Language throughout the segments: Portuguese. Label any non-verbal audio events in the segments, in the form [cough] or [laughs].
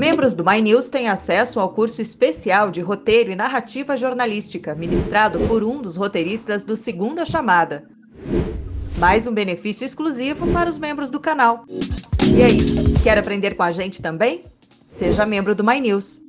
Membros do My News têm acesso ao curso especial de roteiro e narrativa jornalística, ministrado por um dos roteiristas do Segunda Chamada. Mais um benefício exclusivo para os membros do canal. E aí, quer aprender com a gente também? Seja membro do My News.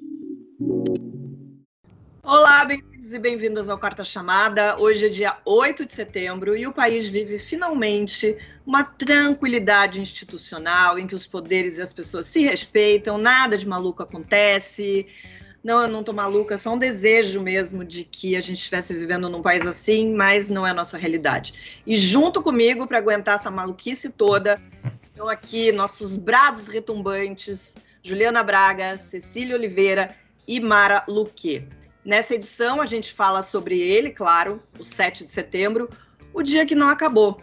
Olá, bem-vindos e bem-vindas ao Quarta Chamada. Hoje é dia 8 de setembro e o país vive finalmente uma tranquilidade institucional em que os poderes e as pessoas se respeitam, nada de maluco acontece. Não, eu não tô maluca, é só um desejo mesmo de que a gente estivesse vivendo num país assim, mas não é a nossa realidade. E junto comigo, para aguentar essa maluquice toda, estão aqui nossos brados retumbantes, Juliana Braga, Cecília Oliveira e Mara Luque. Nessa edição, a gente fala sobre ele, claro, o 7 de setembro, o dia que não acabou.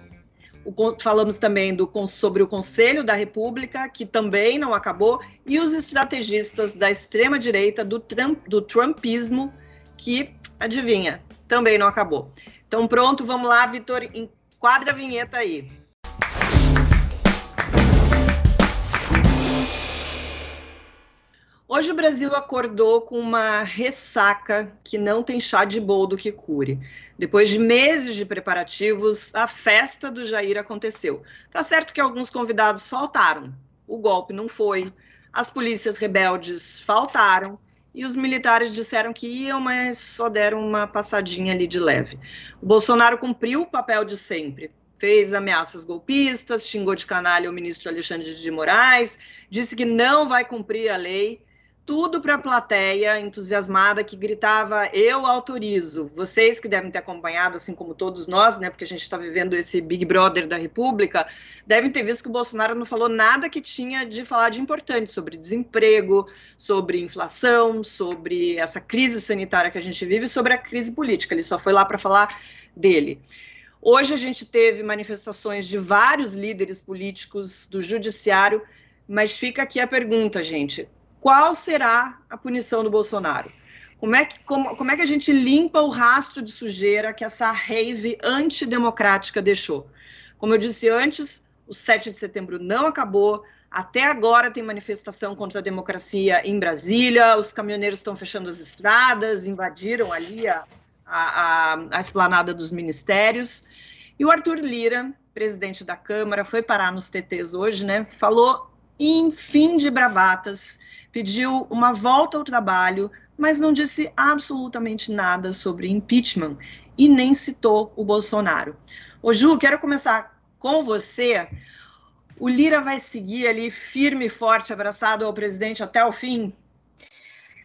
O, falamos também do, sobre o Conselho da República, que também não acabou, e os estrategistas da extrema-direita do, Trump, do Trumpismo, que, adivinha, também não acabou. Então, pronto, vamos lá, Vitor, enquadra a vinheta aí. Hoje o Brasil acordou com uma ressaca que não tem chá de boldo que cure. Depois de meses de preparativos, a festa do Jair aconteceu. Tá certo que alguns convidados faltaram. O golpe não foi, as polícias rebeldes faltaram e os militares disseram que iam, mas só deram uma passadinha ali de leve. O Bolsonaro cumpriu o papel de sempre. Fez ameaças golpistas, xingou de canalha o ministro Alexandre de Moraes, disse que não vai cumprir a lei tudo para a plateia entusiasmada que gritava: Eu autorizo. Vocês que devem ter acompanhado, assim como todos nós, né, porque a gente está vivendo esse Big Brother da República, devem ter visto que o Bolsonaro não falou nada que tinha de falar de importante sobre desemprego, sobre inflação, sobre essa crise sanitária que a gente vive, sobre a crise política. Ele só foi lá para falar dele. Hoje a gente teve manifestações de vários líderes políticos do judiciário, mas fica aqui a pergunta, gente qual será a punição do Bolsonaro? Como é, que, como, como é que a gente limpa o rastro de sujeira que essa rave antidemocrática deixou? Como eu disse antes, o 7 de setembro não acabou. Até agora tem manifestação contra a democracia em Brasília. Os caminhoneiros estão fechando as estradas, invadiram ali a, a, a, a esplanada dos ministérios. E o Arthur Lira, presidente da Câmara, foi parar nos TTs hoje, né? Falou em fim de bravatas pediu uma volta ao trabalho, mas não disse absolutamente nada sobre impeachment e nem citou o Bolsonaro. Ô Ju, quero começar com você. O Lira vai seguir ali firme e forte, abraçado ao presidente até o fim?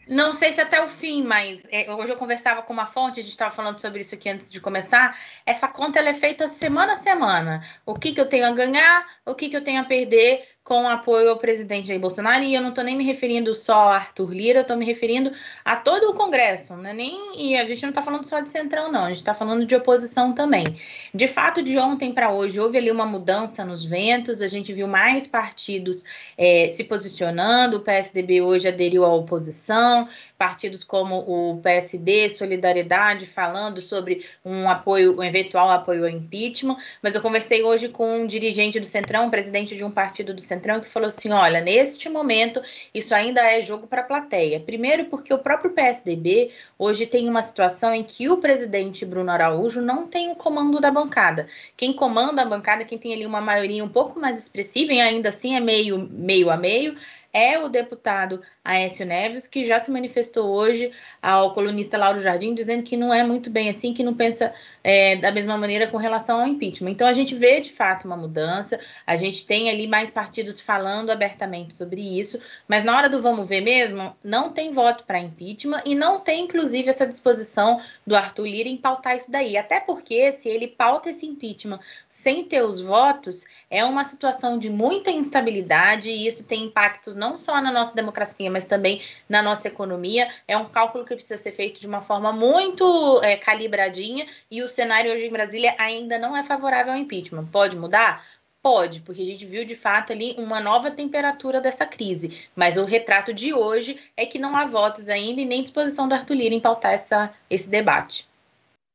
Não sei se até o fim, mas é, hoje eu conversava com uma fonte, a gente estava falando sobre isso aqui antes de começar. Essa conta é feita semana a semana. O que, que eu tenho a ganhar, o que, que eu tenho a perder com apoio ao presidente Jair Bolsonaro, e eu não estou nem me referindo só a Arthur Lira, estou me referindo a todo o Congresso, né? nem, e a gente não está falando só de centrão, não, a gente está falando de oposição também. De fato, de ontem para hoje, houve ali uma mudança nos ventos, a gente viu mais partidos é, se posicionando, o PSDB hoje aderiu à oposição, partidos como o PSD, Solidariedade, falando sobre um apoio, um eventual apoio ao impeachment, mas eu conversei hoje com um dirigente do Centrão, um presidente de um partido do Centrão, que falou assim: olha, neste momento isso ainda é jogo para a plateia. Primeiro, porque o próprio PSDB hoje tem uma situação em que o presidente Bruno Araújo não tem o comando da bancada. Quem comanda a bancada, quem tem ali uma maioria um pouco mais expressiva, e ainda assim é meio, meio a meio, é o deputado Aécio Neves, que já se manifestou hoje ao colunista Lauro Jardim, dizendo que não é muito bem assim, que não pensa é, da mesma maneira com relação ao impeachment. Então a gente vê de fato uma mudança, a gente tem ali mais partidos falando abertamente sobre isso, mas na hora do vamos ver mesmo, não tem voto para impeachment e não tem, inclusive, essa disposição do Arthur Lira em pautar isso daí. Até porque, se ele pauta esse impeachment sem ter os votos, é uma situação de muita instabilidade e isso tem impactos não só na nossa democracia, mas também na nossa economia. É um cálculo que precisa ser feito de uma forma muito é, calibradinha e o cenário hoje em Brasília ainda não é favorável ao impeachment. Pode mudar? Pode, porque a gente viu de fato ali uma nova temperatura dessa crise. Mas o retrato de hoje é que não há votos ainda e nem disposição do Arthur Lira em pautar essa, esse debate.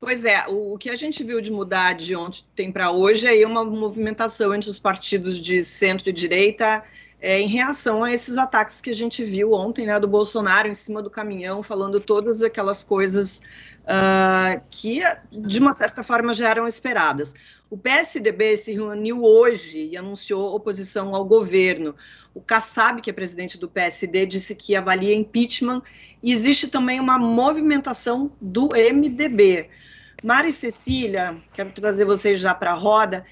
Pois é, o, o, que a gente viu de mudar de ontem para hoje é uma movimentação entre os partidos de centro e direita é, em reação a esses ataques que a gente viu ontem, né, do Bolsonaro em cima do caminhão, falando todas aquelas coisas uh, que, de uma certa forma, já eram esperadas. O PSDB se reuniu hoje e anunciou oposição ao governo. O Kassab, que é presidente do PSD, disse que avalia impeachment. E existe também uma movimentação do MDB. Mari Cecília, quero trazer vocês já para a roda.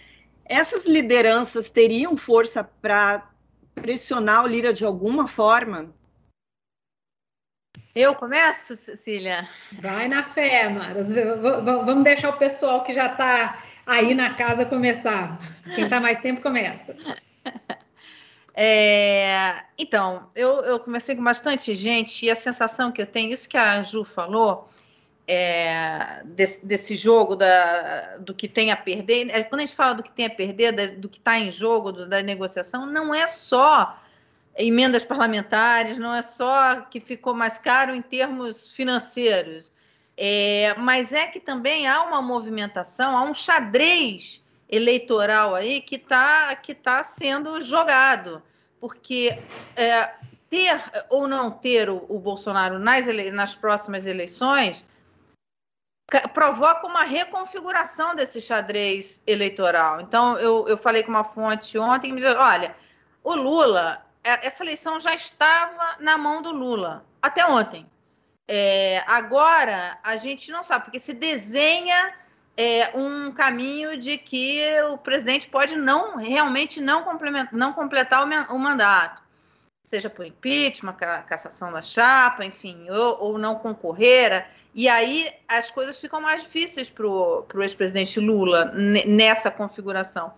Essas lideranças teriam força para pressionar o Lira de alguma forma? Eu começo, Cecília? Vai na fé, Mara. Vamos deixar o pessoal que já está aí na casa começar. Quem está mais tempo começa. [laughs] É, então, eu, eu comecei com bastante gente e a sensação que eu tenho, isso que a Ju falou, é, desse, desse, jogo da, do que tem a perder. É, quando a gente fala do que tem a perder, da, do que está em jogo, do, da negociação, não é só emendas parlamentares, não é só que ficou mais caro em termos financeiros, é, mas é que também há uma movimentação, há um xadrez eleitoral aí que está que tá sendo jogado, porque é, ter ou não ter o, o Bolsonaro nas, nas próximas eleições provoca uma reconfiguração desse xadrez eleitoral. Então, eu, eu falei com uma fonte ontem e me disse, olha, o Lula, é, essa eleição já estava na mão do Lula, até ontem. É, agora, a gente não sabe, porque se desenha é, um caminho de que o presidente pode não realmente não, não completar o, o mandato seja por impeachment, cassação da chapa, enfim, ou, ou não concorrer. E aí as coisas ficam mais difíceis para o ex-presidente Lula nessa configuração.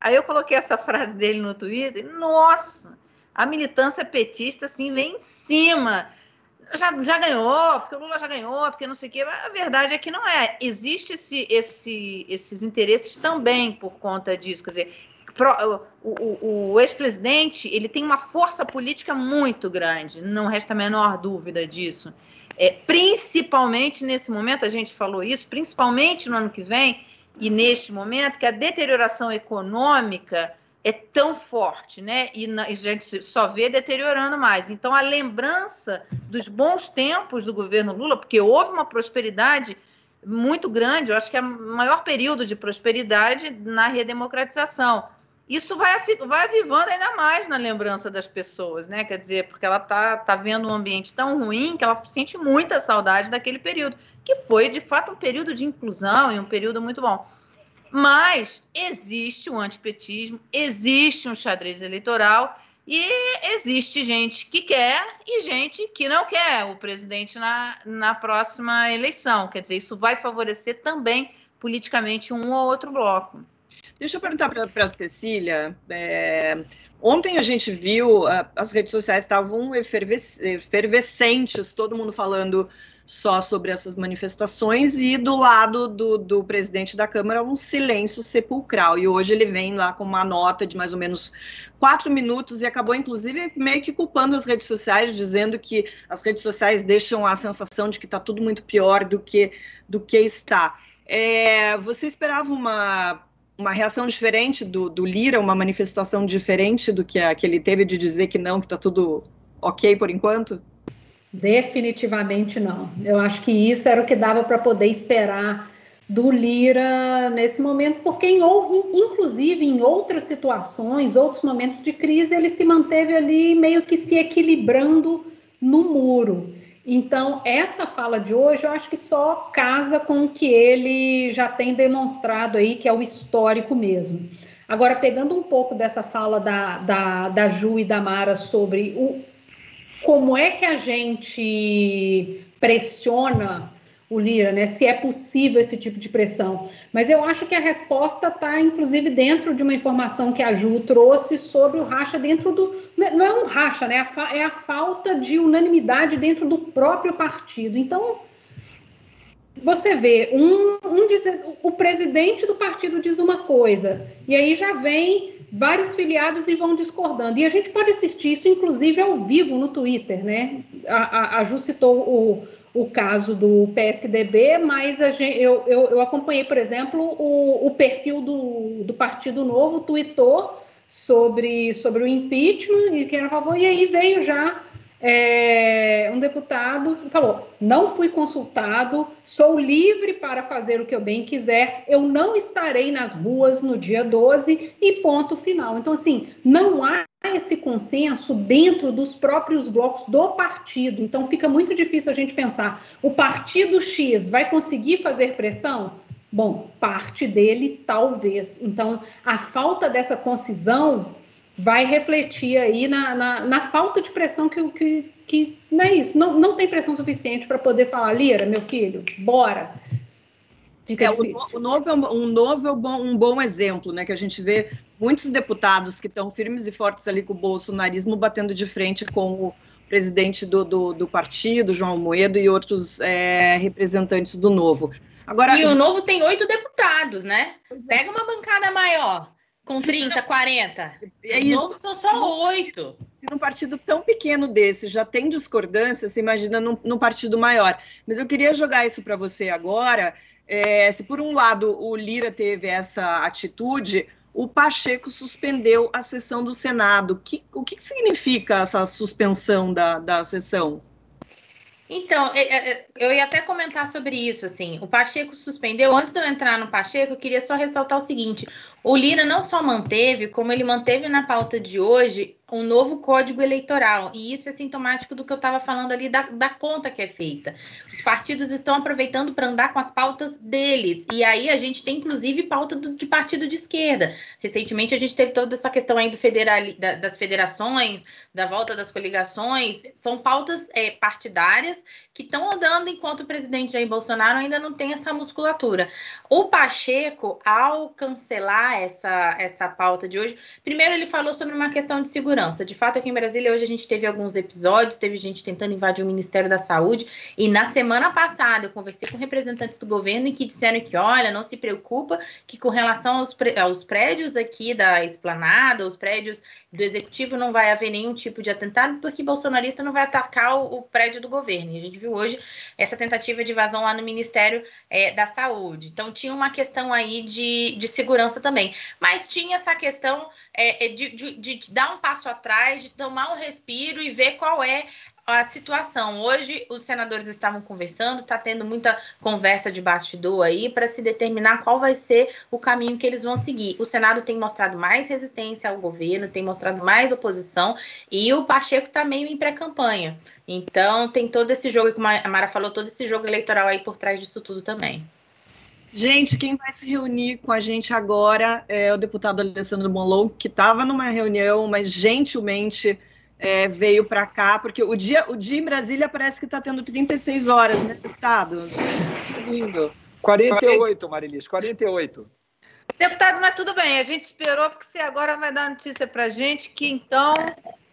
Aí eu coloquei essa [laughs] frase dele no Twitter, nossa, a militância petista assim vem em cima. Já, já ganhou, porque o Lula já ganhou, porque não sei o quê. Mas a verdade é que não é. Existe esse, esse, esses interesses também por conta disso. Quer dizer, o, o, o ex-presidente ele tem uma força política muito grande, não resta a menor dúvida disso. É, principalmente nesse momento, a gente falou isso, principalmente no ano que vem, e neste momento, que a deterioração econômica é tão forte, né? E, na, e a gente só vê deteriorando mais. Então, a lembrança dos bons tempos do governo Lula, porque houve uma prosperidade muito grande, eu acho que é o maior período de prosperidade na redemocratização isso vai, vai avivando ainda mais na lembrança das pessoas, né? Quer dizer, porque ela tá, tá vendo um ambiente tão ruim que ela sente muita saudade daquele período, que foi de fato um período de inclusão e um período muito bom. Mas existe o um antipetismo, existe um xadrez eleitoral e existe gente que quer e gente que não quer o presidente na, na próxima eleição. Quer dizer, isso vai favorecer também politicamente um ou outro bloco. Deixa eu perguntar para a Cecília. É, ontem a gente viu, as redes sociais estavam efervescentes, todo mundo falando só sobre essas manifestações, e do lado do, do, presidente da Câmara, um silêncio sepulcral. E hoje ele vem lá com uma nota de mais ou menos quatro minutos e acabou, inclusive, meio que culpando as redes sociais, dizendo que as redes sociais deixam a sensação de que está tudo muito pior do que, do que está. É, você esperava uma uma reação diferente do, do Lira, uma manifestação diferente do que, a, que ele teve de dizer que não, que está tudo ok por enquanto? Definitivamente não. Eu acho que isso era o que dava para poder esperar do Lira nesse momento, porque em, inclusive em outras situações, outros momentos de crise, ele se manteve ali meio que se equilibrando no muro. Então, essa fala de hoje eu acho que só casa com o que ele já tem demonstrado aí, que é o histórico mesmo. Agora, pegando um pouco dessa fala da, da, da Ju e da Mara sobre o, como é que a gente pressiona o Lira, né? Se é possível esse tipo de pressão. Mas eu acho que a resposta está, inclusive, dentro de uma informação que a Ju trouxe sobre o racha dentro do. Né, não é um racha, né? É a falta de unanimidade dentro do próprio partido. Então, você vê, um, um diz, o presidente do partido diz uma coisa, e aí já vem vários filiados e vão discordando. E a gente pode assistir isso, inclusive, ao vivo no Twitter, né? A, a, a Ju citou o o caso do PSDB, mas gente, eu, eu, eu, acompanhei, por exemplo, o, o perfil do, do, Partido Novo tweetou sobre, sobre o impeachment e quem era a favor, e aí veio já é, um deputado falou: não fui consultado, sou livre para fazer o que eu bem quiser, eu não estarei nas ruas no dia 12 e ponto final. Então, assim, não há esse consenso dentro dos próprios blocos do partido. Então, fica muito difícil a gente pensar: o partido X vai conseguir fazer pressão? Bom, parte dele talvez. Então, a falta dessa concisão vai refletir aí na, na, na falta de pressão que, que, que não é isso, não, não tem pressão suficiente para poder falar, Lira, meu filho, bora. Fica é, o, o, novo é um, um novo é um bom, um bom exemplo, né? Que a gente vê muitos deputados que estão firmes e fortes ali com o bolsonarismo batendo de frente com o presidente do, do, do partido, João Moedo, e outros é, representantes do Novo. Agora, e o Novo tem oito deputados, né? É. Pega uma bancada maior. Com 30, 40. É isso. são só oito. Se num partido tão pequeno desse já tem discordância, você imagina num, num partido maior. Mas eu queria jogar isso para você agora. É, se por um lado o Lira teve essa atitude, o Pacheco suspendeu a sessão do Senado. Que, o que, que significa essa suspensão da, da sessão? Então, é, é, eu ia até comentar sobre isso, assim, o Pacheco suspendeu, antes de eu entrar no Pacheco, eu queria só ressaltar o seguinte, o Lira não só manteve, como ele manteve na pauta de hoje um novo código eleitoral. E isso é sintomático do que eu estava falando ali da, da, conta que é feita. Os partidos estão aproveitando para andar com as pautas deles. E aí a gente tem, inclusive, pauta do, de partido de esquerda. Recentemente a gente teve toda essa questão aí do federal, da, das federações, da volta das coligações. São pautas é, partidárias que estão andando enquanto o presidente Jair Bolsonaro ainda não tem essa musculatura. O Pacheco, ao cancelar essa, essa pauta de hoje, primeiro ele falou sobre uma questão de segurança. De fato, aqui em Brasília hoje a gente teve alguns episódios, teve gente tentando invadir o Ministério da Saúde, e na semana passada eu conversei com representantes do governo e que disseram que, olha, não se preocupa, que com relação aos, aos prédios aqui da esplanada, os prédios do executivo, não vai haver nenhum tipo de atentado, porque bolsonarista não vai atacar o, o prédio do governo. E a gente viu hoje essa tentativa de invasão lá no Ministério é, da Saúde. Então, tinha uma questão aí de, de segurança também. Mas tinha essa questão é, de, de, de dar um passo atrás, de tomar um respiro e ver qual é a situação. Hoje, os senadores estavam conversando, está tendo muita conversa de bastidor aí para se determinar qual vai ser o caminho que eles vão seguir. O Senado tem mostrado mais resistência ao governo, tem mostrado mais oposição e o Pacheco está meio em pré-campanha. Então, tem todo esse jogo, como a Mara falou, todo esse jogo eleitoral aí por trás disso tudo também. Gente, quem vai se reunir com a gente agora é o deputado Alessandro Monlon, que estava numa reunião, mas gentilmente é, veio para cá, porque o dia, o dia em Brasília parece que está tendo 36 horas, né, deputado? Lindo. 48, Marilis, 48. Deputado, mas tudo bem, a gente esperou, porque você agora vai dar notícia para a gente que então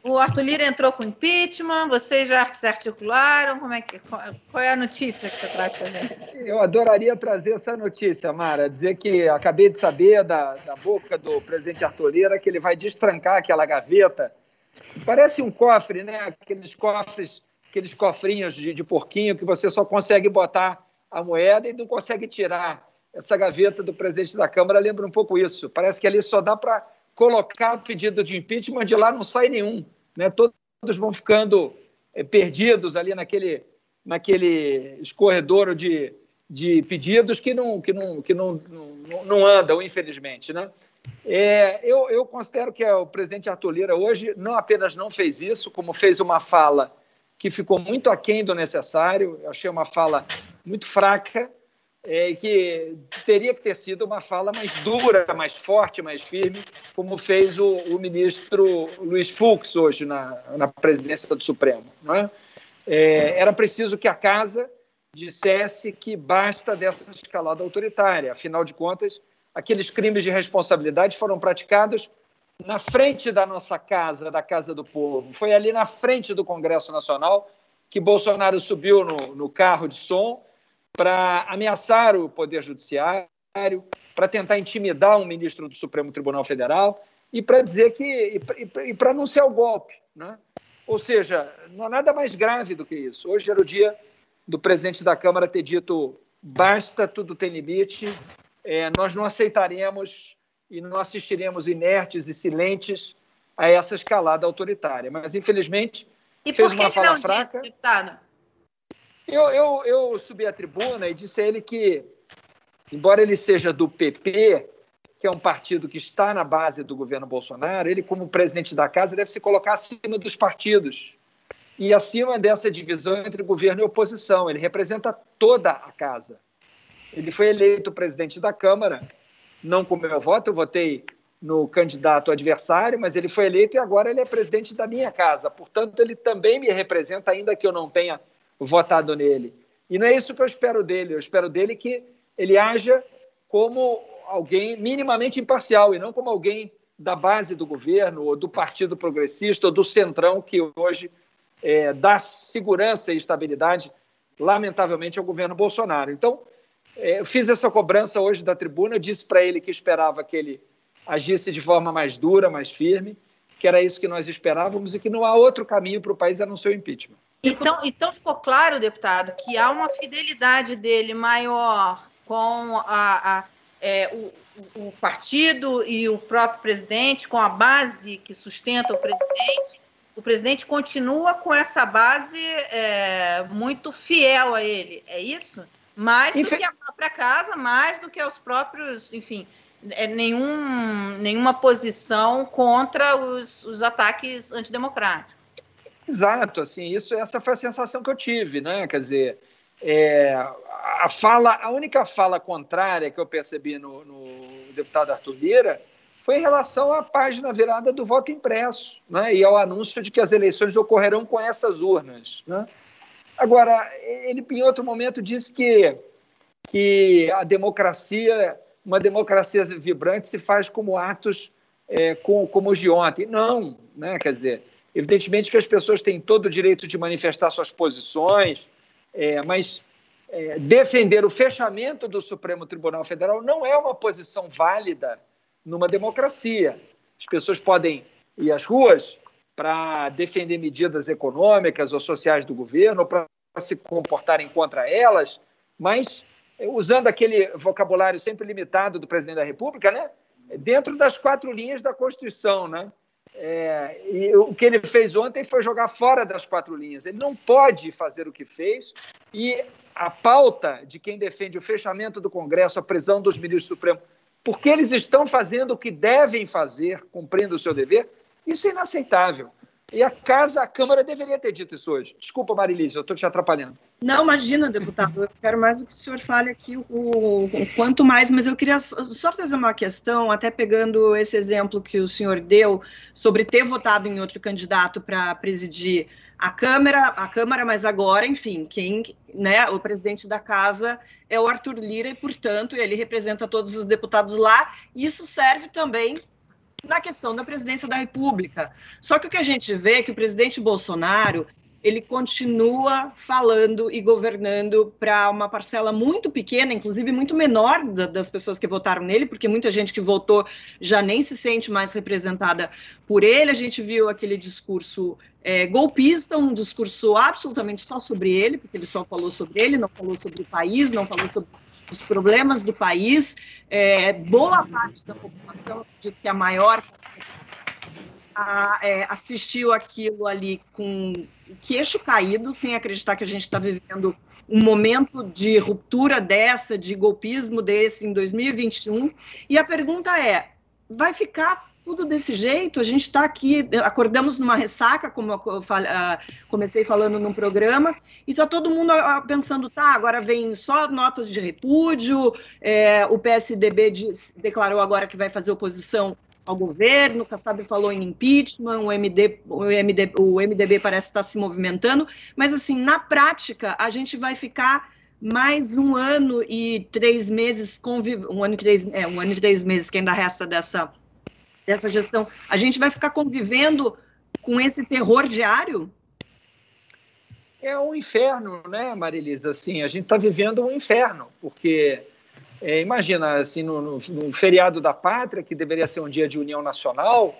o Arthur Lira entrou com impeachment, vocês já se articularam, como é que, qual é a notícia que você traz para gente? Eu adoraria trazer essa notícia, Mara, dizer que acabei de saber da, da boca do presidente Arthur Lira que ele vai destrancar aquela gaveta Parece um cofre, né? Aqueles cofres, aqueles cofrinhos de, de porquinho que você só consegue botar a moeda e não consegue tirar. Essa gaveta do presidente da Câmara lembra um pouco isso. Parece que ali só dá para colocar o pedido de impeachment, de lá não sai nenhum. Né? Todos vão ficando é, perdidos ali naquele, naquele escorredor de, de pedidos que não, que não, que não, não, não andam, infelizmente. Né? É, eu, eu, considero que o presidente Arthur Lira hoje não apenas não fez isso, como fez uma fala que ficou muito aquém do necessário, eu achei uma fala muito fraca, é, que teria que ter sido uma fala mais dura, mais forte, mais firme, como fez o, o ministro Luiz Fux hoje na, na presidência do Supremo. Não é? É, era preciso que a casa dissesse que basta dessa escalada autoritária, afinal de contas, aqueles crimes de responsabilidade foram praticados na frente da nossa casa, da Casa do Povo. Foi ali na frente do Congresso Nacional que Bolsonaro subiu no, no carro de som para ameaçar o Poder Judiciário, para tentar intimidar um ministro do Supremo Tribunal Federal e para dizer que. e, para anunciar o golpe. Né? Ou seja, não há nada mais grave do que isso. Hoje era o dia do presidente da Câmara ter dito basta, tudo tem limite, é, nós não aceitaremos e não assistiremos inertes e silentes a essa escalada autoritária. Mas, infelizmente, e fez uma fala não fraca. disse, deputado? Eu, eu, eu subi à tribuna e disse a ele que, embora ele seja do PP, que é um partido que está na base do governo Bolsonaro, ele, como presidente da casa, deve se colocar acima dos partidos e acima dessa divisão entre governo e oposição. Ele representa toda a casa. Ele foi eleito presidente da Câmara, não com meu voto, eu votei no candidato adversário, mas ele foi eleito e agora ele é presidente da minha casa. Portanto, ele também me representa, ainda que eu não tenha votado nele. E não é isso que eu espero dele. Eu espero dele que ele haja como alguém minimamente imparcial e não como alguém da base do governo ou do Partido Progressista ou do Centrão que hoje é, dá segurança e estabilidade, lamentavelmente, ao governo Bolsonaro. Então, é, eu fiz essa cobrança hoje da tribuna, disse para ele que esperava que ele agisse de forma mais dura, mais firme, que era isso que nós esperávamos e que não há outro caminho para o país a não ser o impeachment. Então, então ficou claro, deputado, que há uma fidelidade dele maior com a, a, é, o, o, partido e o próprio presidente, com a base que sustenta o presidente. O presidente continua com essa base é, muito fiel a ele, é isso? Mais do que a própria casa, mais do que os próprios, enfim, é, nenhum, nenhuma posição contra os, os ataques antidemocráticos. Exato, assim, isso, essa foi a sensação que eu tive, né? Quer dizer, é, a fala, a única fala contrária que eu percebi no, no, deputado Arthur Lira foi em relação à página virada do voto impresso, né? E ao anúncio de que as eleições ocorrerão com essas urnas, né? Agora, ele em outro momento disse que que a democracia, uma democracia vibrante se faz como atos é, com, como os de ontem. Não, né? Quer dizer, Evidentemente que as pessoas têm todo o direito de manifestar suas posições, é, mas é, defender o fechamento do Supremo Tribunal Federal não é uma posição válida numa democracia. As pessoas podem ir às ruas para defender medidas econômicas ou sociais do governo, para se comportarem contra elas, mas é, usando aquele vocabulário sempre limitado do presidente da República, né? dentro das quatro linhas da Constituição, né? É, e o que ele fez ontem foi jogar fora das quatro linhas. Ele não pode fazer o que fez. E a pauta de quem defende o fechamento do Congresso, a prisão dos ministros supremos, porque eles estão fazendo o que devem fazer, cumprindo o seu dever, isso é inaceitável. E a casa, a Câmara deveria ter dito isso hoje. Desculpa, Marilise, eu estou te atrapalhando. Não, imagina, deputado. Eu quero mais que o senhor fale aqui o, o, quanto mais, mas eu queria só trazer uma questão, até pegando esse exemplo que o senhor deu sobre ter votado em outro candidato para presidir a Câmara, a Câmara, mas agora, enfim, quem, né, o presidente da casa é o Arthur Lira e, portanto, ele representa todos os deputados lá. Isso serve também na questão da presidência da República. Só que o que a gente vê é que o presidente Bolsonaro ele continua falando e governando para uma parcela muito pequena, inclusive muito menor da, das pessoas que votaram nele, porque muita gente que votou já nem se sente mais representada por ele. A gente viu aquele discurso é, golpista, um discurso absolutamente só sobre ele, porque ele só falou sobre ele, não falou sobre o país, não falou sobre os problemas do país. É, boa parte da população, de que a maior a, é, assistiu aquilo ali com queixo caído, sem acreditar que a gente está vivendo um momento de ruptura dessa, de golpismo desse em 2021. E a pergunta é: vai ficar tudo desse jeito? A gente está aqui, acordamos numa ressaca, como eu comecei falando no programa, e está todo mundo pensando: tá, agora vem só notas de repúdio, é, o PSDB diz, declarou agora que vai fazer oposição ao governo, Kassab falou em impeachment, o, MD, o, MD, o MDB parece estar se movimentando, mas assim, na prática, a gente vai ficar mais um ano e três meses conviv... um ano e três, é, um ano e três meses que ainda resta dessa, dessa gestão, a gente vai ficar convivendo com esse terror diário? É um inferno, né, Marilisa? Assim, a gente está vivendo um inferno, porque é, imagina, assim, no, no, no, feriado da pátria, que deveria ser um dia de união nacional,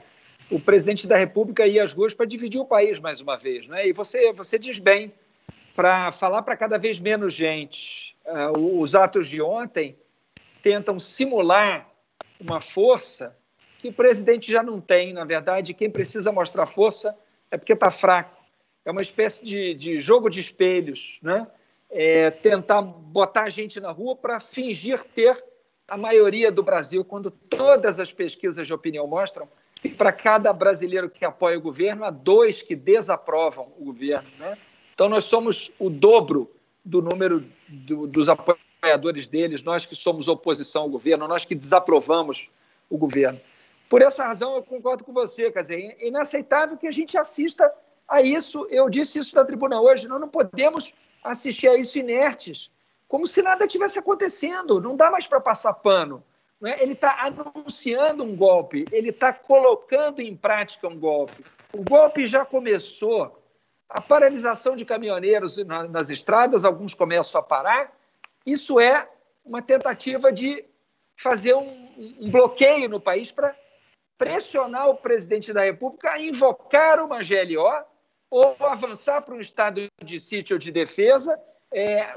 o presidente da República ia às ruas para dividir o país mais uma vez. Né? E você, você diz bem, para falar para cada vez menos gente. Uh, os atos de ontem tentam simular uma força que o presidente já não tem. Na verdade, quem precisa mostrar força é porque está fraco. É uma espécie de, de jogo de espelhos, né? É tentar botar a gente na rua para fingir ter a maioria do Brasil, quando todas as pesquisas de opinião mostram que para cada brasileiro que apoia o governo, há dois que desaprovam o governo. Né? Então, nós somos o dobro do número do, dos apoiadores deles, nós que somos oposição ao governo, nós que desaprovamos o governo. Por essa razão, eu concordo com você, quer dizer, é inaceitável que a gente assista a isso. Eu disse isso na tribuna hoje, nós não podemos assistir a isso inertes, como se nada tivesse acontecendo. Não dá mais para passar pano. É? Ele está anunciando um golpe, ele está colocando em prática um golpe. O golpe já começou. A paralisação de caminhoneiros nas estradas, alguns começam a parar. Isso é uma tentativa de fazer um, um bloqueio no país para pressionar o presidente da República a invocar uma GLO ou avançar para um estado de sítio ou de defesa, é,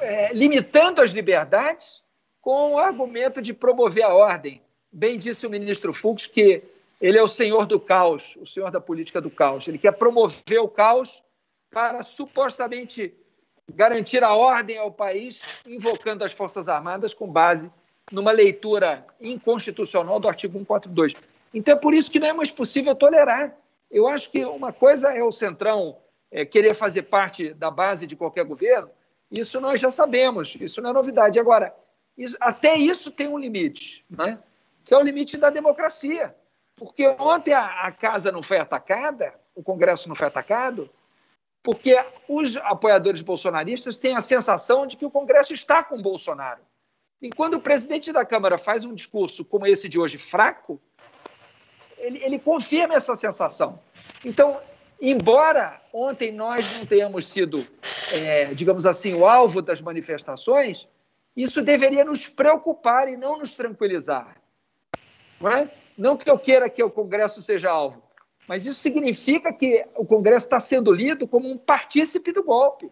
é, limitando as liberdades com o argumento de promover a ordem. Bem disse o ministro Fux que ele é o senhor do caos, o senhor da política do caos. Ele quer promover o caos para supostamente garantir a ordem ao país, invocando as Forças Armadas com base numa leitura inconstitucional do artigo 142. Então é por isso que não é mais possível tolerar. Eu acho que uma coisa é o Centrão é, querer fazer parte da base de qualquer governo, isso nós já sabemos, isso não é novidade. Agora, isso, até isso tem um limite, né? que é o limite da democracia. Porque ontem a, a casa não foi atacada, o Congresso não foi atacado, porque os apoiadores bolsonaristas têm a sensação de que o Congresso está com Bolsonaro. E quando o presidente da Câmara faz um discurso como esse de hoje, fraco, ele, ele confirma essa sensação. Então, embora ontem nós não tenhamos sido, é, digamos assim, o alvo das manifestações, isso deveria nos preocupar e não nos tranquilizar. Não, é? não que eu queira que o Congresso seja alvo, mas isso significa que o Congresso está sendo lido como um partícipe do golpe.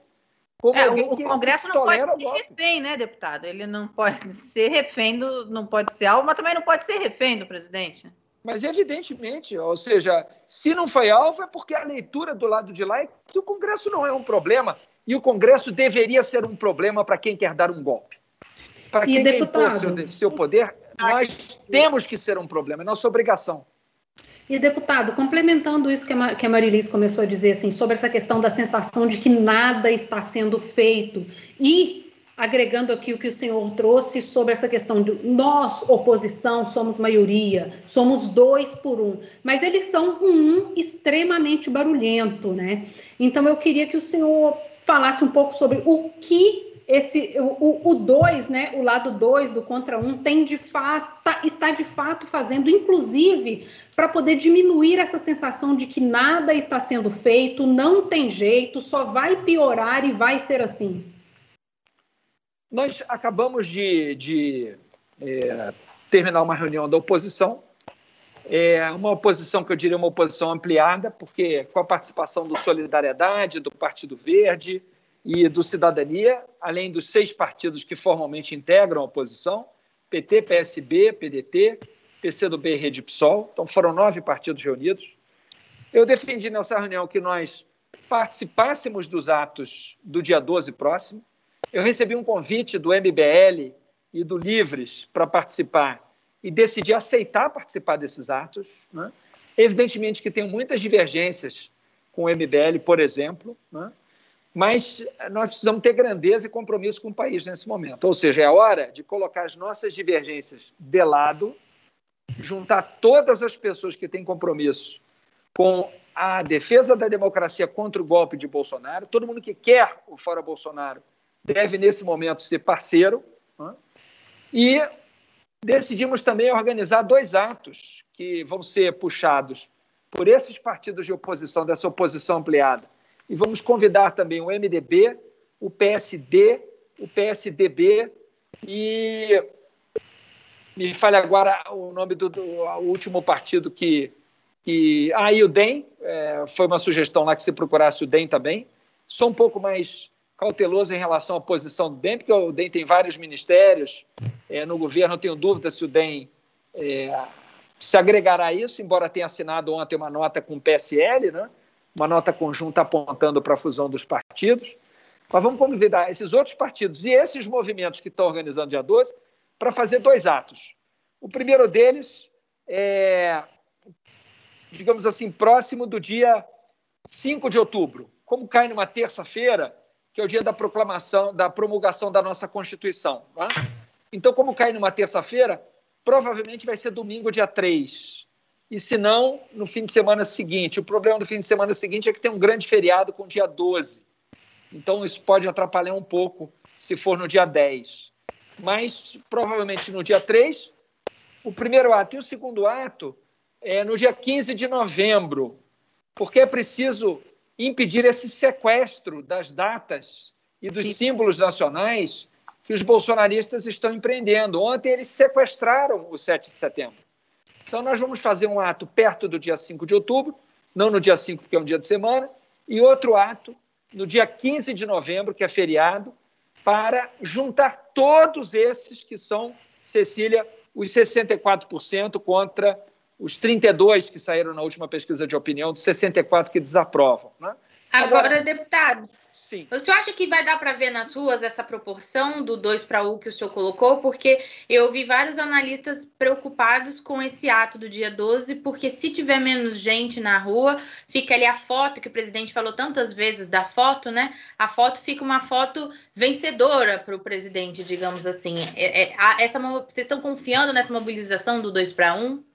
É, o, o Congresso não pode ser refém, né, deputado? Ele não pode ser refém do, não pode ser alvo, mas também não pode ser refém do presidente. Mas evidentemente, ou seja, se não foi alvo é porque a leitura do lado de lá é que o Congresso não é um problema e o Congresso deveria ser um problema para quem quer dar um golpe. Para quem quer impor seu, seu poder, nós temos que ser um problema, é nossa obrigação. E, deputado, complementando isso que a, que a Marilis começou a dizer, assim, sobre essa questão da sensação de que nada está sendo feito, e agregando aqui o que o senhor trouxe sobre essa questão de nós, oposição, somos maioria, somos dois por um, mas eles são um extremamente barulhento, né? Então, eu queria que o senhor falasse um pouco sobre o que esse o 2, né, o lado 2 do contra um tem de fato tá, está de fato fazendo, inclusive, para poder diminuir essa sensação de que nada está sendo feito, não tem jeito, só vai piorar e vai ser assim. Nós acabamos de, de é, terminar uma reunião da oposição, é uma oposição que eu diria uma oposição ampliada, porque com a participação do Solidariedade, do Partido Verde, e do Cidadania, além dos seis partidos que formalmente integram a oposição, PT, PSB, PDT, PCdoB e Rede PSOL. Então, foram nove partidos reunidos. Eu defendi nessa reunião que nós participássemos dos atos do dia 12 próximo. Eu recebi um convite do MBL e do Livres para participar e decidi aceitar participar desses atos. Né? Evidentemente que tenho muitas divergências com o MBL, por exemplo, né? mas nós precisamos ter grandeza e compromisso com o país nesse momento. Ou seja, é hora de colocar as nossas divergências de lado, juntar todas as pessoas que têm compromisso com a defesa da democracia contra o golpe de Bolsonaro. Todo mundo que quer o fora Bolsonaro deve, nesse momento, ser parceiro. Né? E decidimos também organizar dois atos que vão ser puxados por esses partidos de oposição, dessa oposição ampliada e vamos convidar também o MDB, o PSD, o PSDB e me falha agora o nome do, do último partido que, que ah, e o DEM, é, foi uma sugestão lá que se procurasse o DEM também. Sou um pouco mais cauteloso em relação à posição do DEM, porque o DEM tem vários ministérios é, no governo, eu tenho dúvida se o DEM é, se agregará a isso, embora tenha assinado ontem uma nota com o PSL, né? uma nota conjunta apontando para a fusão dos partidos. Mas vamos convidar esses outros partidos e esses movimentos que estão organizando dia 12 para fazer dois atos. O primeiro deles é, digamos assim, próximo do dia 5 de outubro. Como cai numa terça-feira, que é o dia da proclamação, da promulgação da nossa Constituição. Tá? Então, como cai numa terça-feira, provavelmente vai ser domingo, dia 3. E se não, no fim de semana seguinte. O problema do fim de semana seguinte é que tem um grande feriado com dia 12. Então, isso pode atrapalhar um pouco se for no dia 10. Mas, provavelmente, no dia 3, o primeiro ato. E o segundo ato é no dia 15 de novembro, porque é preciso impedir esse sequestro das datas e dos Sim. símbolos nacionais que os bolsonaristas estão empreendendo. Ontem eles sequestraram o 7 de setembro. Então nós vamos fazer um ato perto do dia 5 de outubro, não no dia 5, que é um dia de semana, e outro ato no dia 15 de novembro, que é feriado, para juntar todos esses que são, Cecília, os 64% contra os 32 que saíram na última pesquisa de opinião, dos 64 que desaprovam. Né? Agora, Agora, deputado, sim. o senhor acha que vai dar para ver nas ruas essa proporção do 2 para 1 que o senhor colocou? Porque eu ouvi vários analistas preocupados com esse ato do dia 12, porque se tiver menos gente na rua, fica ali a foto, que o presidente falou tantas vezes da foto, né? A foto fica uma foto vencedora para o presidente, digamos assim. É, é, essa, vocês estão confiando nessa mobilização do 2 para 1?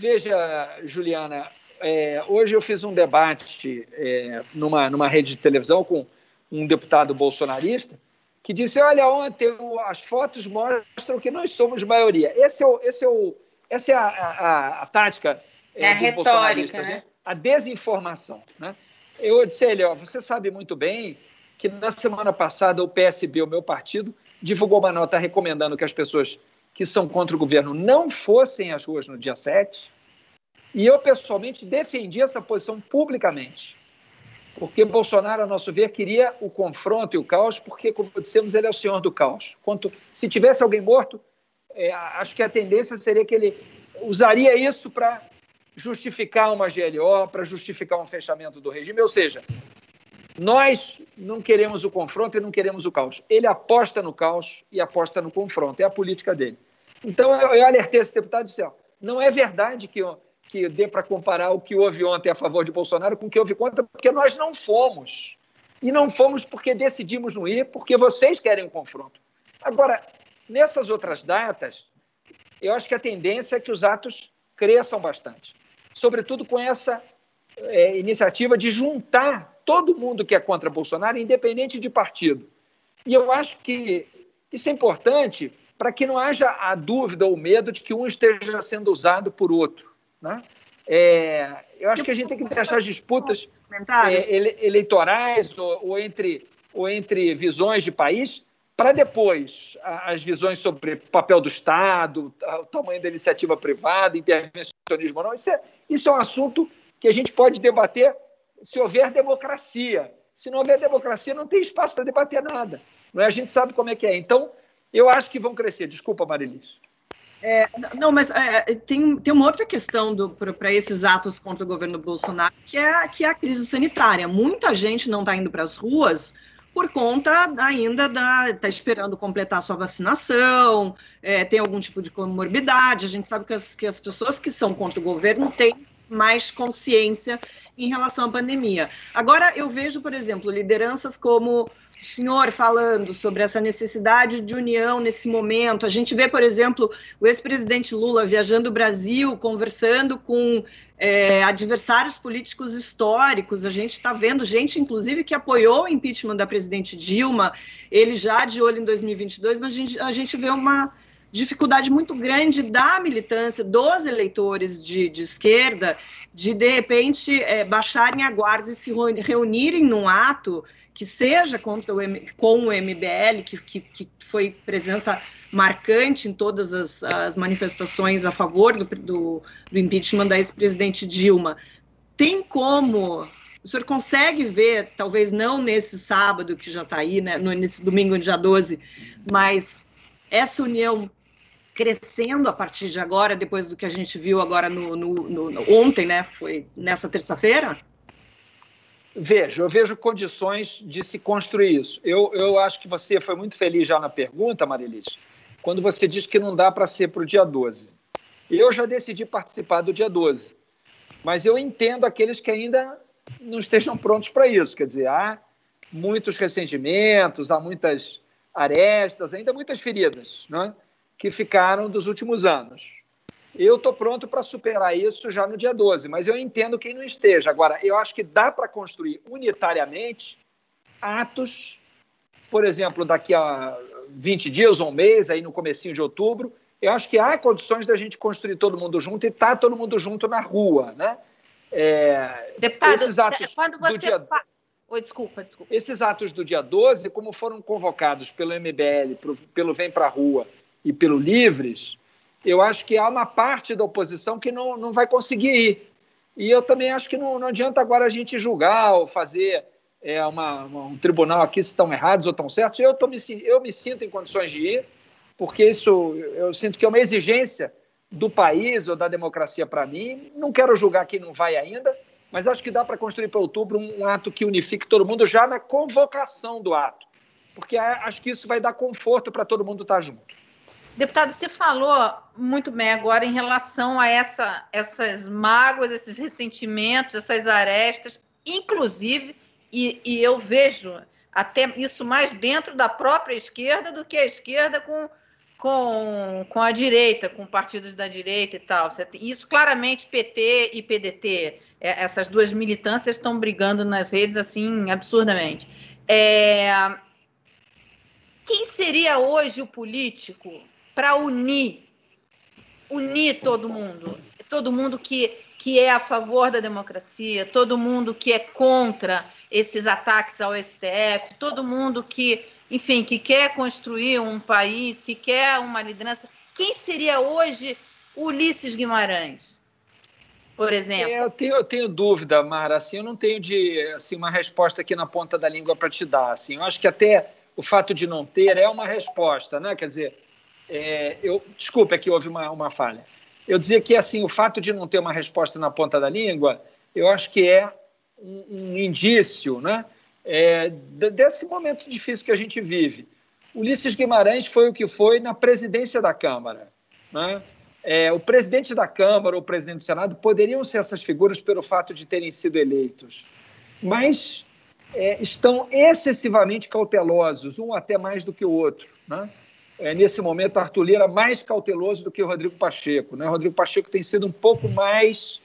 Veja, Juliana, é, hoje eu fiz um debate é, numa, numa rede de televisão com um deputado bolsonarista que disse: Olha, ontem as fotos mostram que nós somos maioria. Esse é o, esse é o, essa é a, a, a tática é, é a bolsonaristas, né? né? a desinformação. Né? Eu disse a ele: ó, Você sabe muito bem que na semana passada o PSB, o meu partido, divulgou uma nota recomendando que as pessoas que são contra o governo não fossem às ruas no dia 7. E eu, pessoalmente, defendi essa posição publicamente. Porque Bolsonaro, a nosso ver, queria o confronto e o caos, porque, como dissemos, ele é o senhor do caos. Quanto, se tivesse alguém morto, é, acho que a tendência seria que ele usaria isso para justificar uma GLO, para justificar um fechamento do regime. Ou seja, nós não queremos o confronto e não queremos o caos. Ele aposta no caos e aposta no confronto. É a política dele. Então, eu, eu alertei esse deputado e disse: ó, não é verdade que, que dê para comparar o que houve ontem a favor de Bolsonaro com o que houve contra, porque nós não fomos. E não fomos porque decidimos não ir, porque vocês querem o confronto. Agora, nessas outras datas, eu acho que a tendência é que os atos cresçam bastante. Sobretudo com essa é, iniciativa de juntar todo mundo que é contra Bolsonaro, independente de partido. E eu acho que isso é importante para que não haja a dúvida ou medo de que um esteja sendo usado por outro. Né? É, eu acho que a gente tem que deixar as disputas é, ele, eleitorais ou, ou, entre, ou entre visões de país para depois as visões sobre papel do Estado, o tamanho da iniciativa privada, intervencionismo ou não. Isso é, isso é um assunto que a gente pode debater se houver democracia. Se não houver democracia, não tem espaço para debater nada. Não é? A gente sabe como é que é. Então, eu acho que vão crescer. Desculpa, Marilis. É, não, mas é, tem, tem uma outra questão para esses atos contra o governo Bolsonaro, que é, que é a crise sanitária. Muita gente não está indo para as ruas por conta ainda da está esperando completar sua vacinação, é, tem algum tipo de comorbidade. A gente sabe que as, que as pessoas que são contra o governo têm mais consciência em relação à pandemia. Agora, eu vejo, por exemplo, lideranças como o senhor falando sobre essa necessidade de união nesse momento. A gente vê, por exemplo, o ex-presidente Lula viajando o Brasil, conversando com é, adversários políticos históricos. A gente está vendo gente, inclusive, que apoiou o impeachment da presidente Dilma, ele já de olho em 2022, mas a gente, a gente vê uma dificuldade muito grande da militância, dos eleitores de, de esquerda, de de repente é, baixarem a guarda e se reunirem num ato que seja contra o M, com o MBL, que, que, que, foi presença marcante em todas as, as manifestações a favor do, do, do impeachment da ex-presidente Dilma. Tem como o senhor consegue ver, talvez não nesse sábado que já está aí, né, nesse domingo, dia 12, mas essa união crescendo a partir de agora, depois do que a gente viu agora no, no, no ontem, né? Foi nessa terça-feira? Vejo, eu vejo condições de se construir isso. Eu, eu acho que você foi muito feliz já na pergunta, Marilis, quando você disse que não dá para ser para o dia 12. Eu já decidi participar do dia 12, mas eu entendo aqueles que ainda não estejam prontos para isso. Quer dizer, há muitos ressentimentos, há muitas arestas, ainda muitas feridas né, que ficaram dos últimos anos. Eu estou pronto para superar isso já no dia 12, mas eu entendo quem não esteja. Agora, eu acho que dá para construir unitariamente atos, por exemplo, daqui a 20 dias ou um mês, aí no comecinho de outubro, eu acho que há condições da gente construir todo mundo junto e estar tá todo mundo junto na rua, né? É, Deputado, esses atos quando você dia... fa... Oi, desculpa, desculpa. Esses atos do dia 12, como foram convocados pelo MBL, pelo Vem Pra Rua e pelo Livres, eu acho que há uma parte da oposição que não, não vai conseguir ir. E eu também acho que não, não adianta agora a gente julgar ou fazer é, uma, um tribunal aqui se estão errados ou estão certos. Eu, tô me, eu me sinto em condições de ir, porque isso eu sinto que é uma exigência do país ou da democracia para mim. Não quero julgar quem não vai ainda, mas acho que dá para construir para outubro um, um ato que unifique todo mundo já na convocação do ato, porque acho que isso vai dar conforto para todo mundo estar tá junto. Deputado, você falou muito bem agora em relação a essa, essas mágoas, esses ressentimentos, essas arestas, inclusive, e, e, eu vejo até isso mais dentro da própria esquerda do que a esquerda com, com, com a direita, com partidos da direita e tal. Isso claramente PT e PDT, é, essas duas militâncias estão brigando nas redes assim absurdamente. É, quem seria hoje o político para unir, unir todo mundo, todo mundo que, que é a favor da democracia, todo mundo que é contra esses ataques ao STF, todo mundo que, enfim, que quer construir um país, que quer uma liderança. Quem seria hoje Ulisses Guimarães? por exemplo? É, eu, tenho, eu tenho dúvida, Mara. Assim, eu não tenho de, assim, uma resposta aqui na ponta da língua para te dar. Assim, eu acho que até o fato de não ter é uma resposta, né? Quer dizer, é, eu, desculpa, é que houve uma, uma falha. Eu dizia que assim o fato de não ter uma resposta na ponta da língua, eu acho que é um, um indício né, é, desse momento difícil que a gente vive. Ulisses Guimarães foi o que foi na presidência da Câmara. Né? É, o presidente da Câmara ou o presidente do Senado poderiam ser essas figuras pelo fato de terem sido eleitos, mas é, estão excessivamente cautelosos, um até mais do que o outro. Né? É, nesse momento, Arthur Lira mais cauteloso do que o Rodrigo Pacheco. Né? O Rodrigo Pacheco tem sido um pouco mais